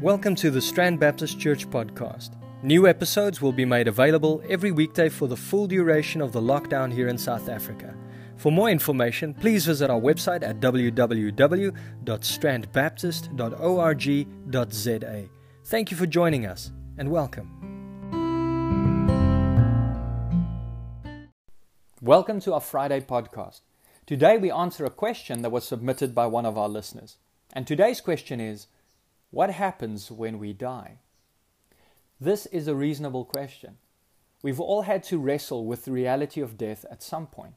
Welcome to the Strand Baptist Church podcast. New episodes will be made available every weekday for the full duration of the lockdown here in South Africa. For more information, please visit our website at www.strandbaptist.org.za. Thank you for joining us and welcome. Welcome to our Friday podcast. Today we answer a question that was submitted by one of our listeners. And today's question is what happens when we die? This is a reasonable question. We've all had to wrestle with the reality of death at some point.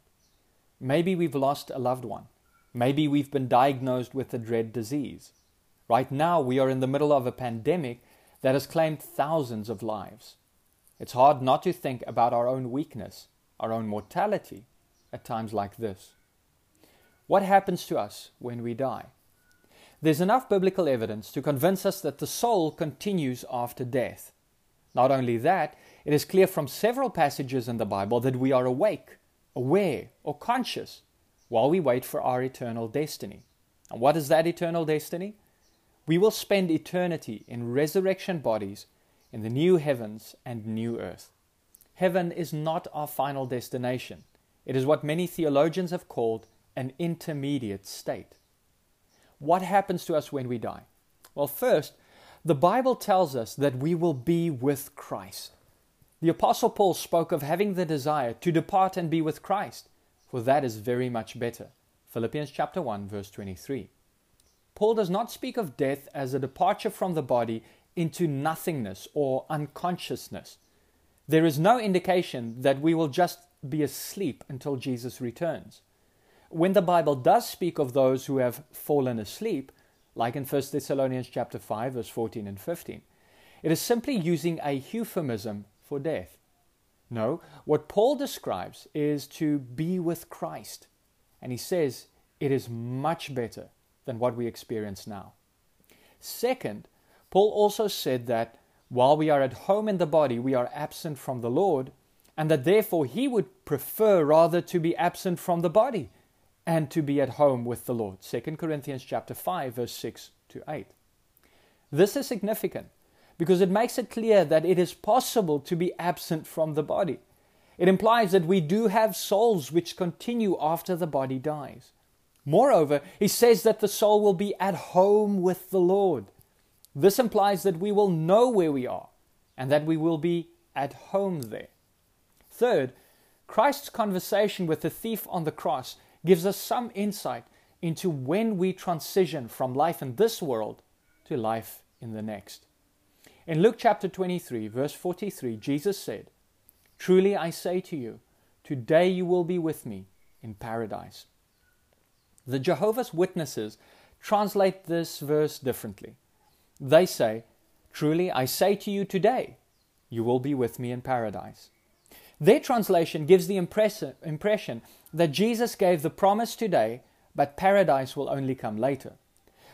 Maybe we've lost a loved one. Maybe we've been diagnosed with a dread disease. Right now, we are in the middle of a pandemic that has claimed thousands of lives. It's hard not to think about our own weakness, our own mortality at times like this. What happens to us when we die? There's enough biblical evidence to convince us that the soul continues after death. Not only that, it is clear from several passages in the Bible that we are awake, aware, or conscious while we wait for our eternal destiny. And what is that eternal destiny? We will spend eternity in resurrection bodies in the new heavens and new earth. Heaven is not our final destination. It is what many theologians have called an intermediate state. What happens to us when we die? Well, first, the Bible tells us that we will be with Christ. The Apostle Paul spoke of having the desire to depart and be with Christ, for that is very much better. Philippians chapter 1 verse 23. Paul does not speak of death as a departure from the body into nothingness or unconsciousness. There is no indication that we will just be asleep until Jesus returns when the Bible does speak of those who have fallen asleep, like in 1 Thessalonians chapter 5 verse 14 and 15, it is simply using a euphemism for death. No, what Paul describes is to be with Christ. And he says it is much better than what we experience now. Second, Paul also said that while we are at home in the body, we are absent from the Lord, and that therefore he would prefer rather to be absent from the body and to be at home with the Lord. 2 Corinthians chapter 5 verse 6 to 8. This is significant because it makes it clear that it is possible to be absent from the body. It implies that we do have souls which continue after the body dies. Moreover, he says that the soul will be at home with the Lord. This implies that we will know where we are and that we will be at home there. Third, Christ's conversation with the thief on the cross gives us some insight into when we transition from life in this world to life in the next. In Luke chapter 23, verse 43, Jesus said, Truly I say to you, today you will be with me in paradise. The Jehovah's Witnesses translate this verse differently. They say, Truly I say to you today, you will be with me in paradise. Their translation gives the impression that Jesus gave the promise today, but paradise will only come later.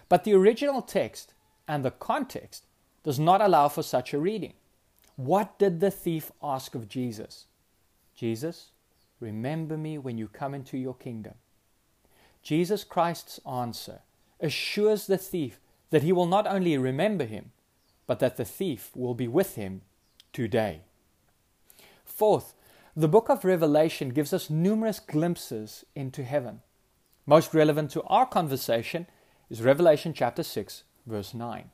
But the original text and the context does not allow for such a reading. What did the thief ask of Jesus? Jesus, remember me when you come into your kingdom. Jesus Christ's answer assures the thief that he will not only remember him, but that the thief will be with him today. Fourth, the book of Revelation gives us numerous glimpses into heaven. Most relevant to our conversation is Revelation chapter 6, verse 9.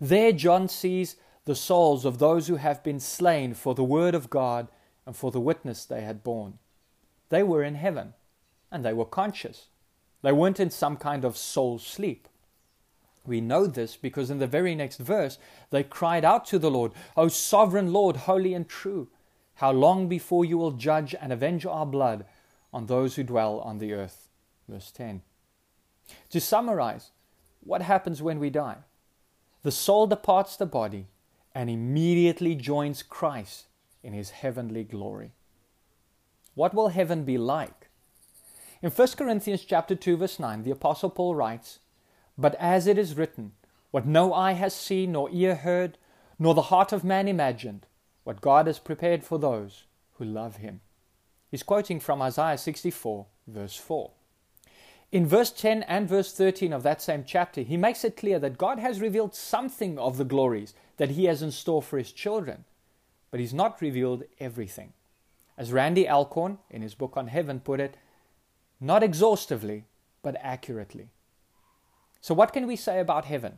There, John sees the souls of those who have been slain for the word of God and for the witness they had borne. They were in heaven, and they were conscious. They weren't in some kind of soul sleep. We know this because in the very next verse, they cried out to the Lord, O sovereign Lord, holy and true how long before you will judge and avenge our blood on those who dwell on the earth? Verse 10. To summarize, what happens when we die? The soul departs the body and immediately joins Christ in his heavenly glory. What will heaven be like? In 1 Corinthians chapter 2 verse 9, the apostle Paul writes, "But as it is written, what no eye has seen nor ear heard, nor the heart of man imagined, what God has prepared for those who love Him. He's quoting from Isaiah 64, verse 4. In verse 10 and verse 13 of that same chapter, he makes it clear that God has revealed something of the glories that he has in store for his children, but he's not revealed everything. As Randy Alcorn, in his book on heaven, put it, not exhaustively, but accurately. So, what can we say about heaven?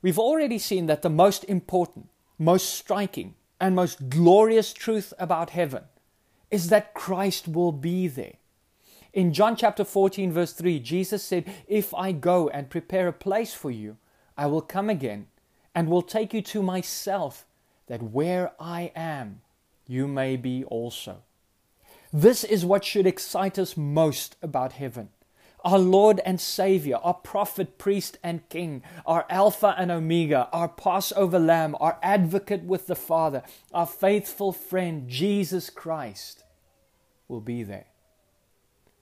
We've already seen that the most important, most striking, and most glorious truth about heaven is that Christ will be there. In John chapter 14, verse 3, Jesus said, If I go and prepare a place for you, I will come again and will take you to myself, that where I am, you may be also. This is what should excite us most about heaven our Lord and Savior, our prophet, priest, and king, our Alpha and Omega, our Passover lamb, our advocate with the Father, our faithful friend, Jesus Christ, will be there.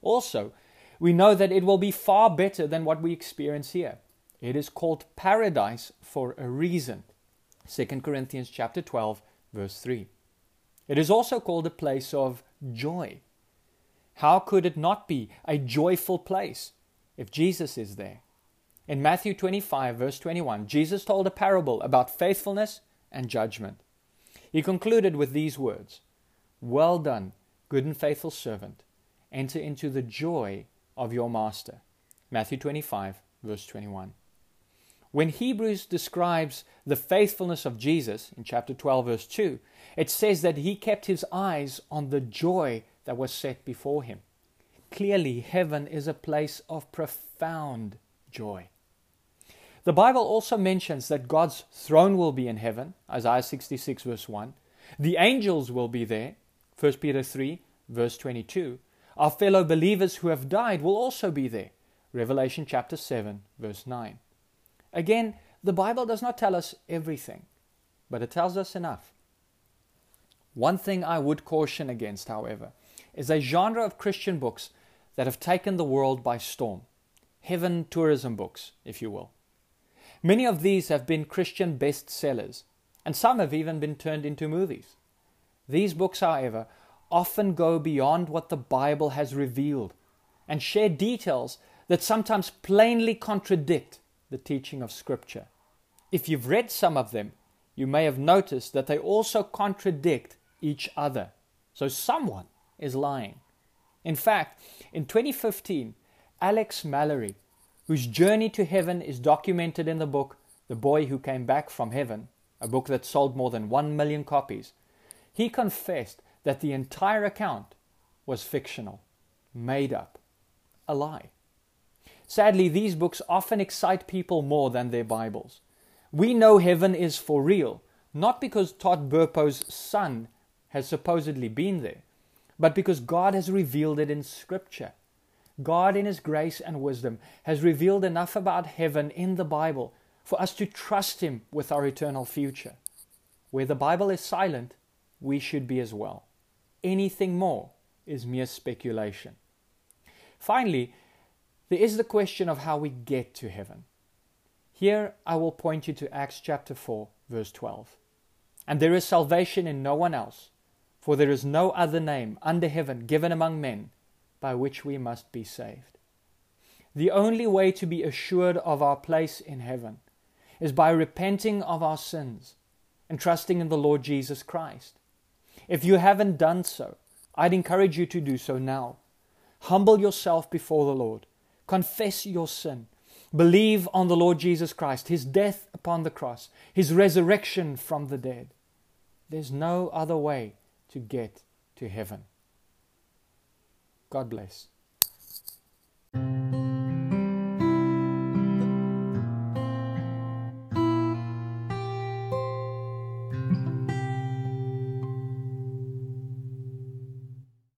Also, we know that it will be far better than what we experience here. It is called paradise for a reason. 2 Corinthians chapter 12 verse 3. It is also called a place of joy. How could it not be a joyful place if Jesus is there? In Matthew 25, verse 21, Jesus told a parable about faithfulness and judgment. He concluded with these words Well done, good and faithful servant. Enter into the joy of your master. Matthew 25, verse 21. When Hebrews describes the faithfulness of Jesus in chapter 12, verse 2, it says that he kept his eyes on the joy that was set before him. Clearly, heaven is a place of profound joy. The Bible also mentions that God's throne will be in heaven, Isaiah 66, verse 1. The angels will be there, 1 Peter 3, verse 22. Our fellow believers who have died will also be there, Revelation chapter 7, verse 9. Again, the Bible does not tell us everything, but it tells us enough. One thing I would caution against, however, is a genre of Christian books that have taken the world by storm. Heaven tourism books, if you will. Many of these have been Christian bestsellers, and some have even been turned into movies. These books, however, often go beyond what the Bible has revealed and share details that sometimes plainly contradict the teaching of Scripture. If you've read some of them, you may have noticed that they also contradict each other. So someone is lying. In fact, in 2015, Alex Malarkey, whose journey to heaven is documented in the book The Boy Who Came Back from Heaven, a book that sold more than 1 million copies, he confessed that the entire account was fictional, made up, a lie. Sadly, these books often excite people more than their Bibles. We know heaven is for real, not because Todd Burpo's son has supposedly been there, but because God has revealed it in Scripture. God, in His grace and wisdom, has revealed enough about heaven in the Bible for us to trust Him with our eternal future. Where the Bible is silent, we should be as well. Anything more is mere speculation. Finally, there is the question of how we get to heaven. Here I will point you to Acts chapter 4, verse 12. And there is salvation in no one else, for there is no other name under heaven given among men by which we must be saved. The only way to be assured of our place in heaven is by repenting of our sins and trusting in the Lord Jesus Christ. If you haven't done so, I'd encourage you to do so now. Humble yourself before the Lord, confess your sin, believe on the Lord Jesus Christ, his death upon the cross, his resurrection from the dead. There's no other way to get to heaven. God bless.